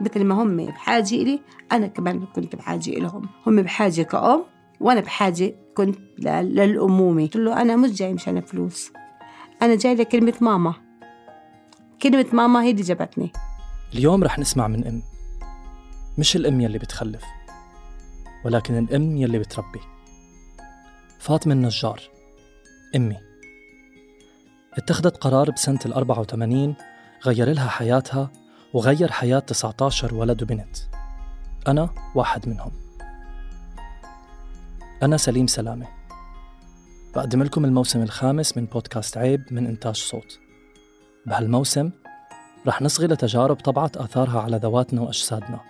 مثل ما هم بحاجة إلي أنا كمان كنت بحاجة إلهم. هم بحاجة كأم وأنا بحاجة كنت للأمومة. قلت له أنا مش جاي مشان فلوس. أنا جاي لكلمة ماما. كلمة ماما هي اللي جابتني. اليوم رح نسمع من أم. مش الأم يلي بتخلف ولكن الأم يلي بتربي. فاطمة النجار. أمي. اتخذت قرار بسنة ال 84 غير لها حياتها وغير حياة 19 ولد وبنت أنا واحد منهم. أنا سليم سلامة. بقدم لكم الموسم الخامس من بودكاست عيب من إنتاج صوت. بهالموسم رح نصغي لتجارب طبعت آثارها على ذواتنا وأجسادنا.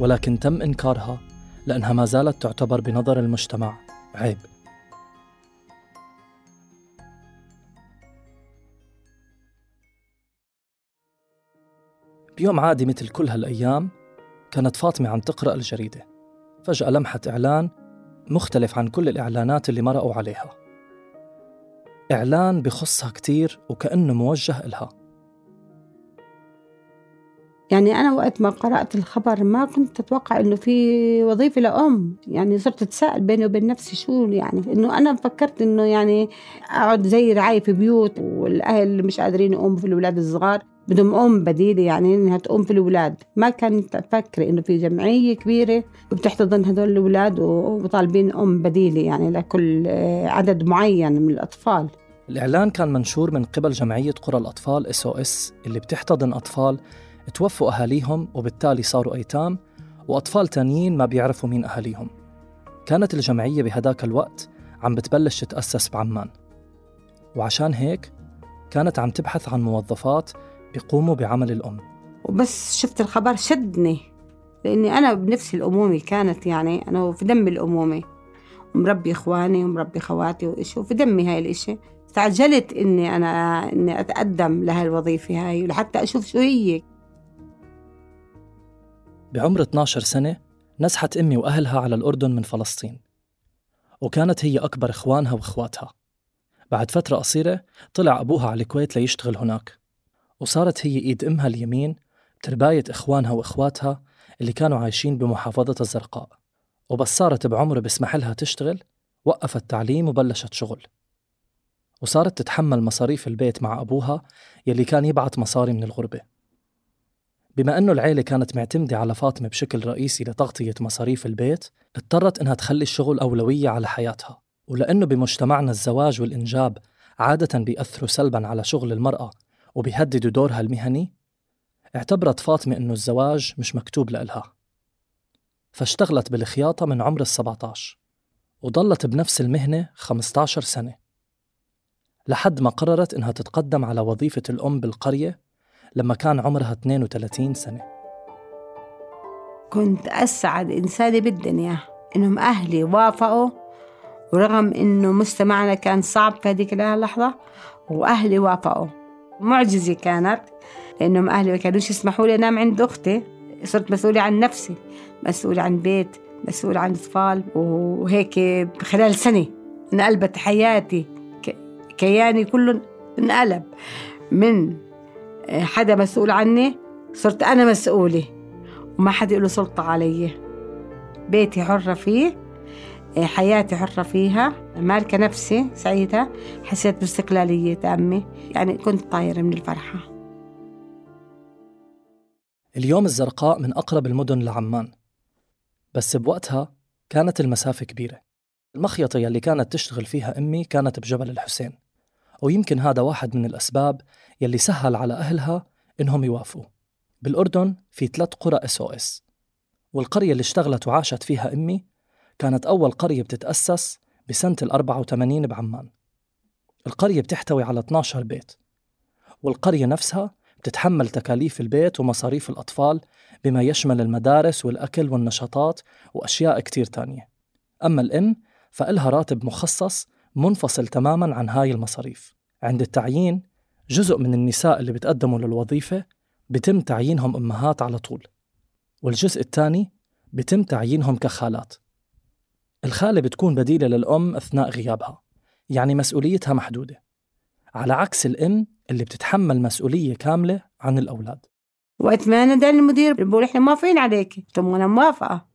ولكن تم إنكارها لأنها ما زالت تعتبر بنظر المجتمع عيب. بيوم عادي مثل كل هالأيام كانت فاطمة عم تقرأ الجريدة. فجأة لمحت إعلان مختلف عن كل الإعلانات اللي مرقوا عليها. إعلان بخصها كتير وكأنه موجه إلها. يعني أنا وقت ما قرأت الخبر ما كنت أتوقع إنه في وظيفة لأم. يعني صرت أتساءل بيني وبين نفسي شو يعني؟ إنه أنا فكرت إنه يعني أقعد زي رعاية في بيوت والأهل مش قادرين يقوموا في الأولاد الصغار. بدهم أم بديلة يعني إنها تقوم في الأولاد. ما كنت أفكر إنه في جمعية كبيرة وبتحتضن هدول الأولاد وطالبين أم بديلة يعني لكل عدد معين من الأطفال. الإعلان كان منشور من قبل جمعية قرى الأطفال SOS اللي بتحتضن أطفال توفوا أهاليهم وبالتالي صاروا أيتام وأطفال تانيين ما بيعرفوا مين أهاليهم. كانت الجمعية بهداك الوقت عم بتبلش تتأسس بعمان. وعشان هيك كانت عم تبحث عن موظفات بيقوموا بعمل الأم. وبس شفت الخبر شدني لأني أنا بنفسي الأمومة كانت يعني أنا في دمي الأمومة. ومربي إخواني ومربي خواتي وإيش وفي دمي هاي الإشي. استعجلت إني أنا إني أتقدم لهالوظيفة الوظيفة هاي لحتى أشوف شو هي. بعمر 12 سنة نزحت أمي وأهلها على الأردن من فلسطين وكانت هي أكبر إخوانها وإخواتها. بعد فترة قصيرة طلع أبوها على الكويت ليشتغل هناك. وصارت هي إيد أمها اليمين ترباية إخوانها وإخواتها اللي كانوا عايشين بمحافظة الزرقاء. وبس صارت بعمر بسمح لها تشتغل وقفت تعليم وبلشت شغل. وصارت تتحمل مصاريف البيت مع أبوها يلي كان يبعت مصاري من الغربة. بما أنه العيلة كانت معتمدة على فاطمة بشكل رئيسي لتغطية مصاريف البيت اضطرت إنها تخلي الشغل أولوية على حياتها. ولأنه بمجتمعنا الزواج والإنجاب عادة بيأثروا سلبا على شغل المرأة وبيهددوا دورها المهني اعتبرت فاطمة إنه الزواج مش مكتوب لإلها. فاشتغلت بالخياطة من عمر السبعة عشر وضلت بنفس المهنة 15 سنة لحد ما قررت إنها تتقدم على وظيفة الأم بالقرية لما كان عمرها 32 سنة. كنت أسعد إنسانة بالدنيا إنهم أهلي وافقوا ورغم إنه مجتمعنا كان صعب في هذيك اللحظة وأهلي وافقوا. معجزة كانت لأنهم أهلي ما كانوش يسمحوا لي أنام عند أختي. صرت مسؤولة عن نفسي مسؤولة عن بيت مسؤولة عن أطفال وهيك خلال سنة انقلبت حياتي. كياني كله انقلب. من حدا مسؤول عني صرت أنا مسؤولة وما حدا له سلطة علي. بيتي حرة فيه حياتي حرة فيها. مالكة نفسي سعيدة. حسيت باستقلالية تامة يعني كنت طايرة من الفرحة. اليوم الزرقاء من أقرب المدن لعمان. بس بوقتها كانت المسافة كبيرة. المخيطة يلي كانت تشتغل فيها أمي كانت بجبل الحسين. ويمكن هذا واحد من الأسباب يلي سهل على أهلها إنهم يوافقوا. بالأردن في ثلاث قرى SOS والقرية اللي اشتغلت وعاشت فيها أمي كانت أول قرية بتتأسس بسنة ال 84 بعمان. القرية بتحتوي على 12 بيت والقرية نفسها بتتحمل تكاليف البيت ومصاريف الأطفال بما يشمل المدارس والأكل والنشاطات وأشياء كتير تانية. أما الأم فإلها راتب مخصص منفصل تماما عن هاي المصاريف. عند التعيين جزء من النساء اللي بتقدموا للوظيفة بتم تعيينهم أمهات على طول والجزء الثاني بتم تعيينهم كخالات. الخالة بتكون بديلة للأم أثناء غيابها يعني مسؤوليتها محدودة على عكس الأم اللي بتتحمل مسؤولية كاملة عن الأولاد. وقت ما ناداني المدير بقول إحنا موافقين عليك قلت له أنا موافقة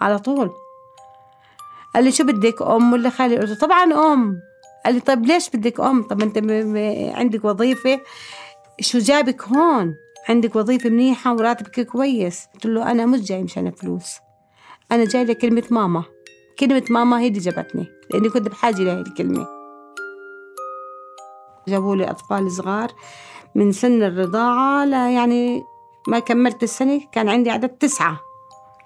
على طول. قال لي شو بدك أم ولا خالي قلت له طبعا أم. قال لي طيب ليش بدك أم؟ طب م- عندك وظيفة. شو جابك هون؟ عندك وظيفة منيحة وراتبك كويس. قلت له أنا مش جاي مشان فلوس أنا جاي لكلمة ماما. كلمة ماما هي اللي جابتني لأني كنت بحاجة لهي الكلمة. جابوا لي أطفال صغار من سن الرضاعة لا يعني ما كملت السنة كان عندي عدد تسعة.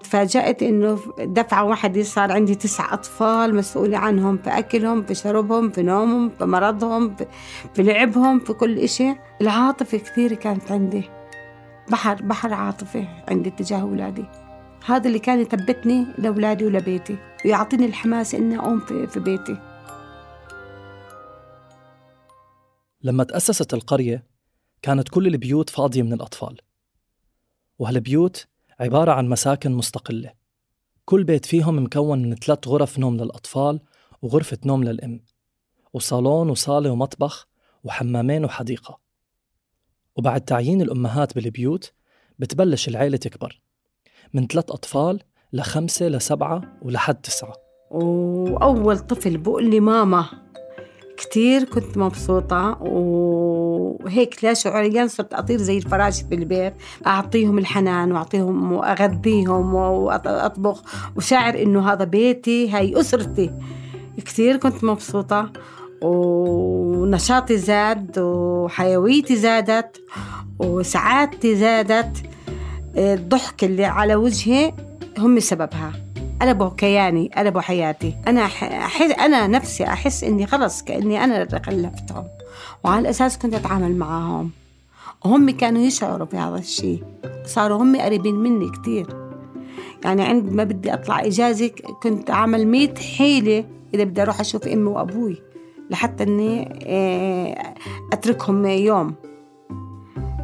تفاجأت إنه دفعة واحدة صار عندي تسع أطفال مسؤولة عنهم في أكلهم في شربهم في نومهم في مرضهم في, في لعبهم في كل إشي. العاطفة كثير كانت عندي. بحر بحر عاطفة عندي تجاه أولادي. هذا اللي كان يثبتني لأولادي ولبيتي ويعطيني الحماس إني أقوم في, بيتي. لما تأسست القرية كانت كل البيوت فاضية من الأطفال. وهالبيوت عبارة عن مساكن مستقلة. كل بيت فيهم مكون من ثلاث غرف نوم للأطفال وغرفة نوم للأم وصالون وصالة ومطبخ وحمامين وحديقة. وبعد تعيين الأمهات بالبيوت بتبلش العيلة تكبر. من ثلاث أطفال لخمسة لسبعة ولحد تسعة. وأول طفل بقول لي ماما كتير كنت مبسوطة وهيك لا شعوريا صرت أطير زي الفراشة في البيت أعطيهم الحنان وأعطيهم وأغذيهم وأطبخ. وشاعر إنه هذا بيتي هاي أسرتي. كتير كنت مبسوطة ونشاطي زاد وحيويتي زادت وسعادتي زادت. الضحك اللي على وجهي هم سببها. قلبوا كياني قلبوا حياتي. أنا أحس أنا نفسي أحس إني خلص كأني أنا اللي خلفتهم. وعلى الأساس كنت أتعامل معاهم. وهم كانوا يشعروا بهذا الشيء. صاروا هم قريبين مني كتير. يعني عند ما بدي أطلع إجازة كنت أعمل مية حيلة إذا بدي أروح أشوف أمي وأبوي لحتى إني أتركهم يوم.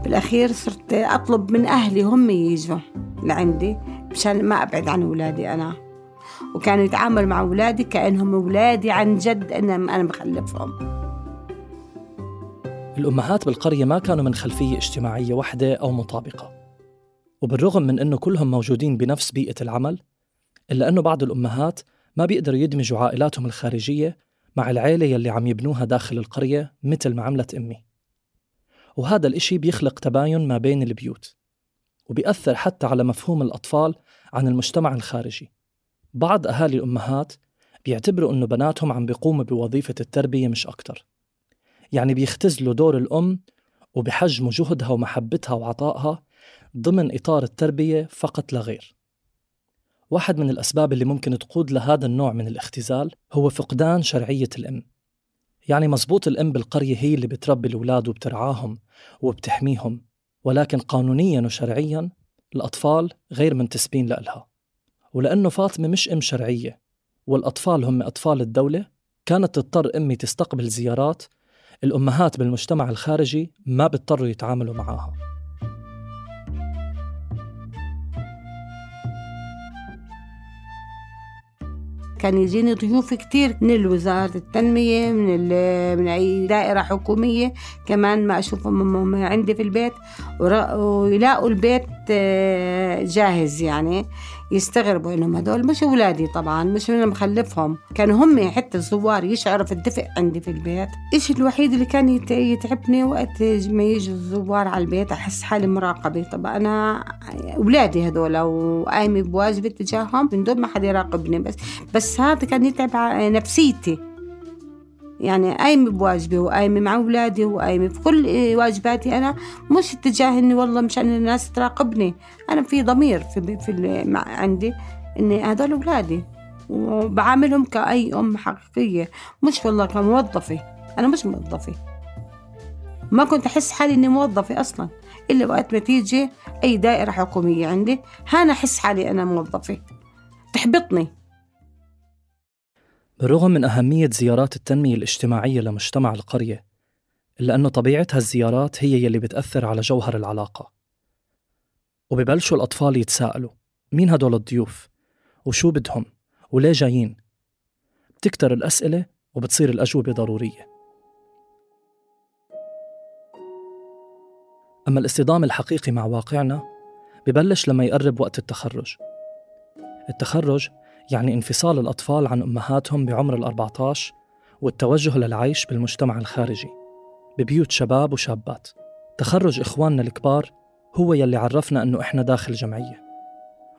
بالأخير صرت أطلب من أهلي هم يجوا لعندي مشان ما أبعد عن أولادي أنا. وكانوا يتعاملوا مع أولادي كأنهم أولادي عن جد أنا أنا بخلفهم الأمهات بالقرية ما كانوا من خلفية اجتماعية واحدة أو مطابقة. وبالرغم من أنه كلهم موجودين بنفس بيئة العمل إلا أنه بعض الأمهات ما بيقدروا يدمجوا عائلاتهم الخارجية مع العيلة يلي عم يبنوها داخل القرية مثل ما عملت أمي. وهذا الإشي بيخلق تباين ما بين البيوت وبيأثر حتى على مفهوم الأطفال عن المجتمع الخارجي. بعض أهالي الأمهات بيعتبروا أنه بناتهم عم بيقوموا بوظيفة التربية مش أكتر. يعني بيختزلوا دور الأم وبحجموا جهدها ومحبتها وعطائها ضمن إطار التربية فقط لا غير. واحد من الأسباب اللي ممكن تقود لهذا النوع من الاختزال هو فقدان شرعية الأم. يعني مزبوط الأم بالقرية هي اللي بتربي الأولاد وبترعاهم وبتحميهم ولكن قانونيا وشرعيا الأطفال غير منتسبين لإلها. ولأنه فاطمة مش أم شرعية والأطفال هم أطفال الدولة كانت تضطر أمي تستقبل زيارات الأمهات بالمجتمع الخارجي ما بيضطروا يتعاملوا معها كان يجيني ضيوف كتير من وزارة التنمية من من أي دائرة حكومية كمان ما أشوفهم عندي في البيت ويلاقوا البيت جاهز يعني. يستغربوا إنهم هدول مش أولادي طبعا مش أنا مخلفهم. كانوا هم حتى الزوار يشعروا في الدفء عندي في البيت. الشيء الوحيد اللي كان يتعبني وقت ما يجوا الزوار على البيت أحس حالي مراقبة. طب أنا أولادي هدول وقايمه بواجبي تجاههم من دون ما حدا يراقبني بس. بس هذا كان يتعب نفسيتي. يعني قايمة بواجبي وقايمة مع أولادي وقايمة في كل واجباتي أنا مش اتجاه إني والله مشان الناس تراقبني. أنا في ضمير في, في عندي إني هذول أولادي وبعاملهم كأي أم حقيقية. مش والله كموظفة أنا مش موظفة. ما كنت أحس حالي إني موظفة أصلا إلا وقت ما تيجي أي دائرة حكومية عندي هانا أحس حالي أنا موظفة. تحبطني. بالرغم من أهمية زيارات التنمية الاجتماعية لمجتمع القرية إلا أنه طبيعة هالزيارات هي يلي بتأثر على جوهر العلاقة وببلشوا الأطفال يتساءلوا مين هدول الضيوف؟ وشو بدهم؟ وليه جايين؟ بتكتر الأسئلة وبتصير الأجوبة ضرورية أما الاصطدام الحقيقي مع واقعنا ببلش لما يقرب وقت التخرج التخرج يعني انفصال الأطفال عن أمهاتهم بعمر ال 14 والتوجه للعيش بالمجتمع الخارجي ببيوت شباب وشابات. تخرج إخواننا الكبار هو يلي عرفنا أنه إحنا داخل جمعية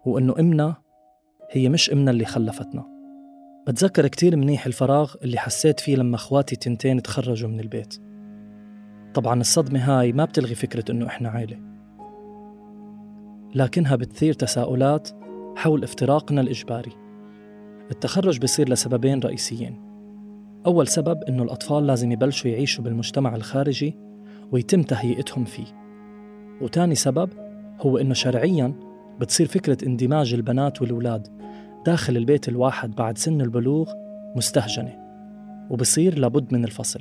وأنه إمنا هي مش إمنا اللي خلفتنا. بتذكر كتير منيح الفراغ اللي حسيت فيه لما أخواتي تنتين تخرجوا من البيت. طبعا الصدمة هاي ما بتلغي فكرة إنه إحنا عيلة. لكنها بتثير تساؤلات حول افتراقنا الإجباري. التخرج بصير لسببين رئيسيين. أول سبب إنه الأطفال لازم يبلشوا يعيشوا بالمجتمع الخارجي ويتم تهيئتهم فيه. وتاني سبب هو إنه شرعياً بتصير فكرة اندماج البنات والأولاد داخل البيت الواحد بعد سن البلوغ مستهجنة وبصير لابد من الفصل.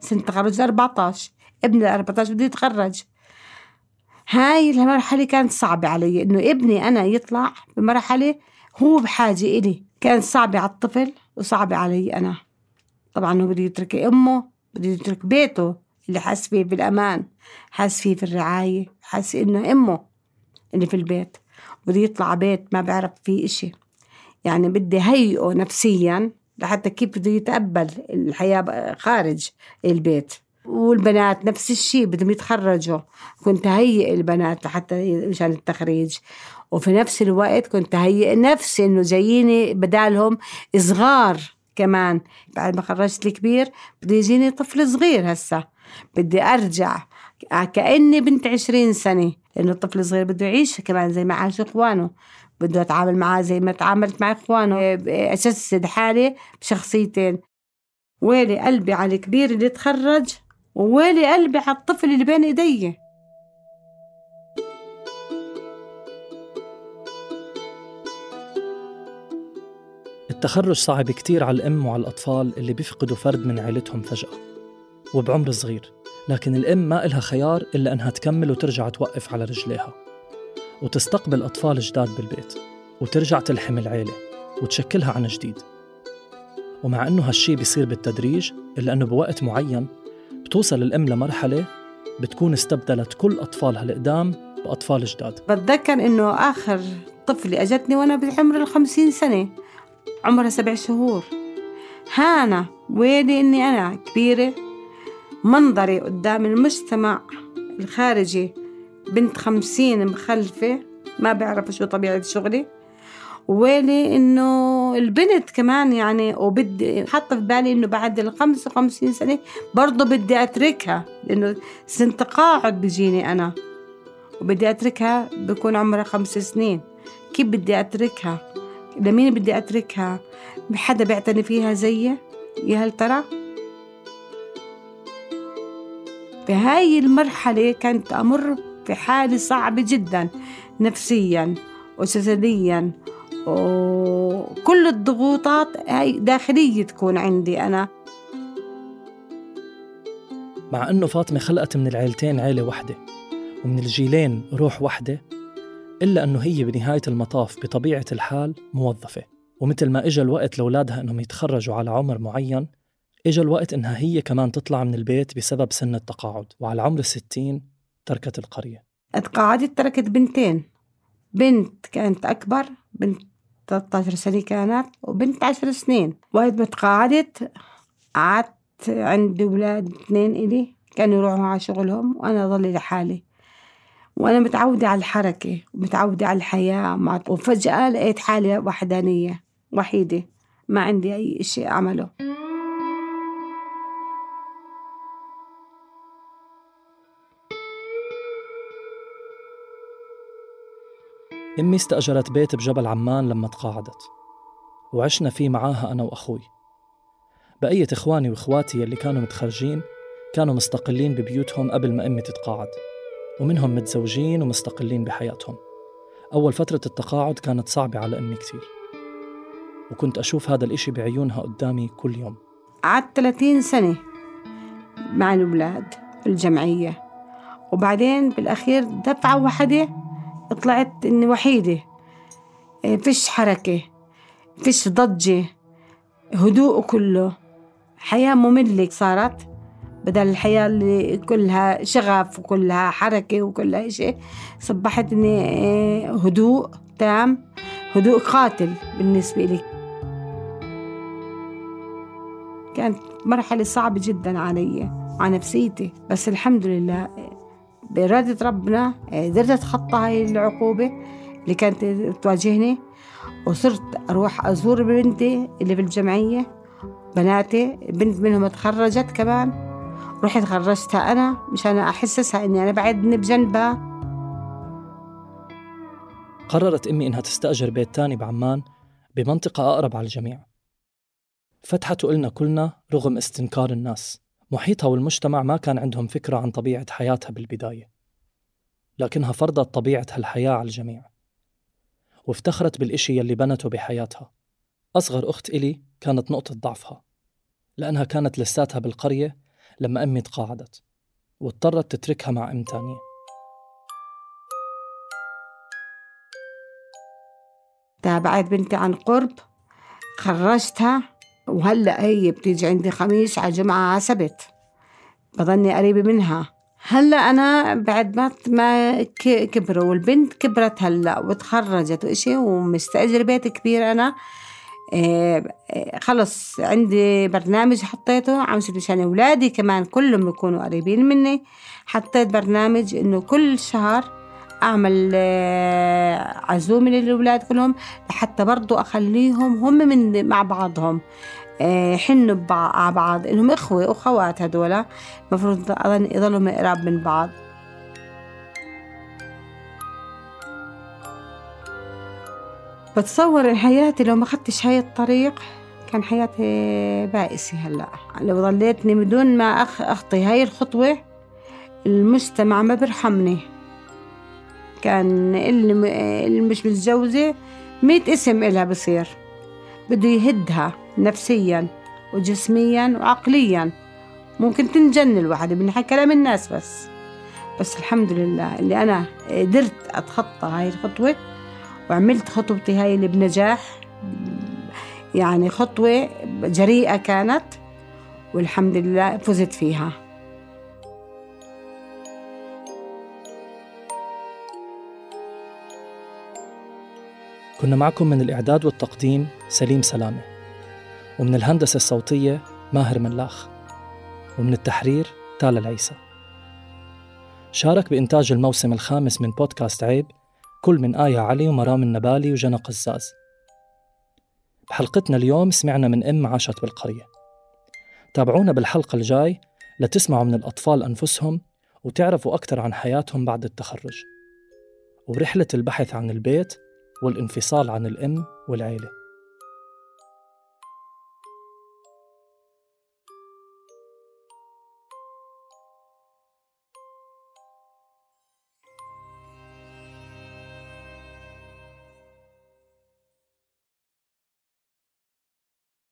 سنة تخرج 14 ابني 14 بده يتخرج. هاي المرحلة كانت صعبة علي إنه ابني أنا يطلع بمرحلة هو بحاجة إلي. كانت صعبة على الطفل وصعبة علي أنا. طبعا هو بده يترك أمه بده يترك بيته. اللي حاس فيه بالأمان حاس فيه في الرعاية حاس إنه أمه اللي في البيت. بده يطلع بيت ما بيعرف فيه إشي. يعني بدي هيئه نفسيا لحتى كيف بده يتقبل الحياة خارج البيت. والبنات نفس الشيء بدهم يتخرجوا. كنت هيئ البنات لحتى مشان التخريج. وفي نفس الوقت كنت هيئ نفسي إنه جاييني بدالهم صغار كمان. بعد ما خرجت الكبير بده يجيني طفل صغير هسا بدي أرجع كأني بنت عشرين سنة. لأنه الطفل صغير بده يعيش كمان زي ما عاش إخوانه. بده أتعامل معاه زي ما تعاملت مع إخوانه. أجسد حالي بشخصيتين. ويلي قلبي على الكبير اللي تخرج وويلي قلبي على الطفل اللي بين ايدي التخرج صعب كتير على الأم وعلى الأطفال اللي بيفقدوا فرد من عيلتهم فجأة وبعمر صغير لكن الأم ما إلها خيار إلا أنها تكمل وترجع توقف على رجليها وتستقبل أطفال جداد بالبيت وترجع تلحم العيلة وتشكلها عن جديد. ومع أنه هالشي بيصير بالتدريج إلا أنه بوقت معين بتوصل الأم لمرحلة بتكون استبدلت كل أطفالها القدام بأطفال جداد. بتذكر إنه آخر طفلة أجتني وأنا بعمر الخمسين سنة. عمرها سبع شهور. هانا ويلي إني أنا كبيرة منظري قدام المجتمع الخارجي بنت خمسين مخلفة ما بعرف شو طبيعة شغلي. ويلي البنت كمان يعني وبدي حاطة في بالي إنه بعد ال 55 سنة برضه بدي أتركها لأنه سن تقاعد بيجيني أنا وبدي أتركها بكون عمرها خمس سنين. كيف بدي أتركها؟ لمين بدي أتركها؟ حدا بيعتني فيها زيي؟ يا هل ترى؟ في هاي المرحلة كانت أمر في حالة صعبة جدا نفسيا وجسديا وكل الضغوطات هاي داخلية تكون عندي أنا. مع أنه فاطمة خلقت من العيلتين عيلة واحدة ومن الجيلين روح واحدة إلا أنه هي بنهاية المطاف بطبيعة الحال موظفة. ومثل ما إجا الوقت لأولادها أنهم يتخرجوا على عمر معين إجا الوقت إنها هي كمان تطلع من البيت بسبب سن التقاعد وعلى عمر الستين تركت القرية. اتقاعدت تركت بنتين. بنت كانت أكبر بنت 13 سنة كانت وبنت 10 سنين. وقت ما تقاعدت قعدت عندي أولاد اثنين إلي كانوا يروحوا على شغلهم وأنا ضلي لحالي وأنا متعودة على الحركة ومتعودة على الحياة وفجأة لقيت حالي وحدانية وحيدة. ما عندي أي شيء أعمله. أمي استأجرت بيت بجبل عمان لما تقاعدت وعشنا فيه معاها أنا وأخوي. بقية إخواني وإخواتي اللي كانوا متخرجين كانوا مستقلين ببيوتهم قبل ما أمي تتقاعد ومنهم متزوجين ومستقلين بحياتهم. أول فترة التقاعد كانت صعبة على أمي كتير وكنت أشوف هذا الإشي بعيونها قدامي كل يوم. قعدت 30 سنة مع الأولاد الجمعية وبعدين بالأخير دفعة واحدة طلعت إني وحيدة. إيه، فيش حركة فيش ضجة. هدوء كله. حياة مملة صارت. بدل الحياة اللي كلها شغف وكلها حركة وكلها شيء صبحتني آه، هدوء تام هدوء قاتل بالنسبة لي. كانت مرحلة صعبة جدا علي على نفسيتي. بس الحمد لله بإرادة ربنا قدرت أتخطى هاي العقوبة اللي كانت تواجهني. وصرت أروح أزور بنتي اللي بالجمعية بناتي بنت منهم تخرجت كمان. رحت خرجتها أنا مشان أحسسها إني أنا بعدني بجنبها. قررت أمي إنها تستأجر بيت تاني بعمان بمنطقة أقرب على الجميع. فتحت لنا كلنا رغم استنكار الناس. محيطها والمجتمع ما كان عندهم فكرة عن طبيعة حياتها بالبداية لكنها فرضت طبيعة هالحياة على الجميع وافتخرت بالإشي يلي بنته بحياتها. أصغر أخت إلي كانت نقطة ضعفها لأنها كانت لساتها بالقرية لما أمي تقاعدت واضطرت تتركها مع أم تانية. تابعت بنتي عن قرب خرجتها. وهلأ هي بتيجي عندي خميس على جمعة على سبت. بضلني قريبة منها. هلأ أنا بعد ما ما كبروا والبنت كبرت هلأ وتخرجت وإشي ومستأجر بيت كبير أنا. إيه خلص عندي برنامج حطيته عم مشان أولادي كمان كلهم يكونوا قريبين مني. حطيت برنامج إنه كل شهر أعمل آه، عزومة للأولاد كلهم لحتى برضو أخليهم هم من مع بعضهم. يحنوا آه، على بعض إنهم إخوة وأخوات هدول. المفروض يضلوا قراب من بعض. بتصور حياتي لو ما اخذتش هاي الطريق كان حياتي بائسة هلأ. لو ضليتني بدون ما أخ أخطي هاي الخطوة المجتمع ما بيرحمني. كان اللي مش متجوزة ميت اسم إلها بصير. بده يهدها نفسيا وجسميا وعقليا. ممكن تنجن الواحدة من كلام الناس بس. بس الحمد لله اللي أنا قدرت أتخطى هاي الخطوة وعملت خطوتي هاي اللي بنجاح. يعني خطوة جريئة كانت والحمد لله فزت فيها. كنا معكم من الإعداد والتقديم سليم سلامة ومن الهندسة الصوتية ماهر ملاخ ومن التحرير تالا العيسى. شارك بإنتاج الموسم الخامس من بودكاست عيب كل من آية علي ومرام النبالي وجنى قزاز. بحلقتنا اليوم سمعنا من أم عاشت بالقرية. تابعونا بالحلقة الجاي لتسمعوا من الأطفال أنفسهم وتعرفوا أكثر عن حياتهم بعد التخرج. ورحلة البحث عن البيت والانفصال عن الأم والعيلة.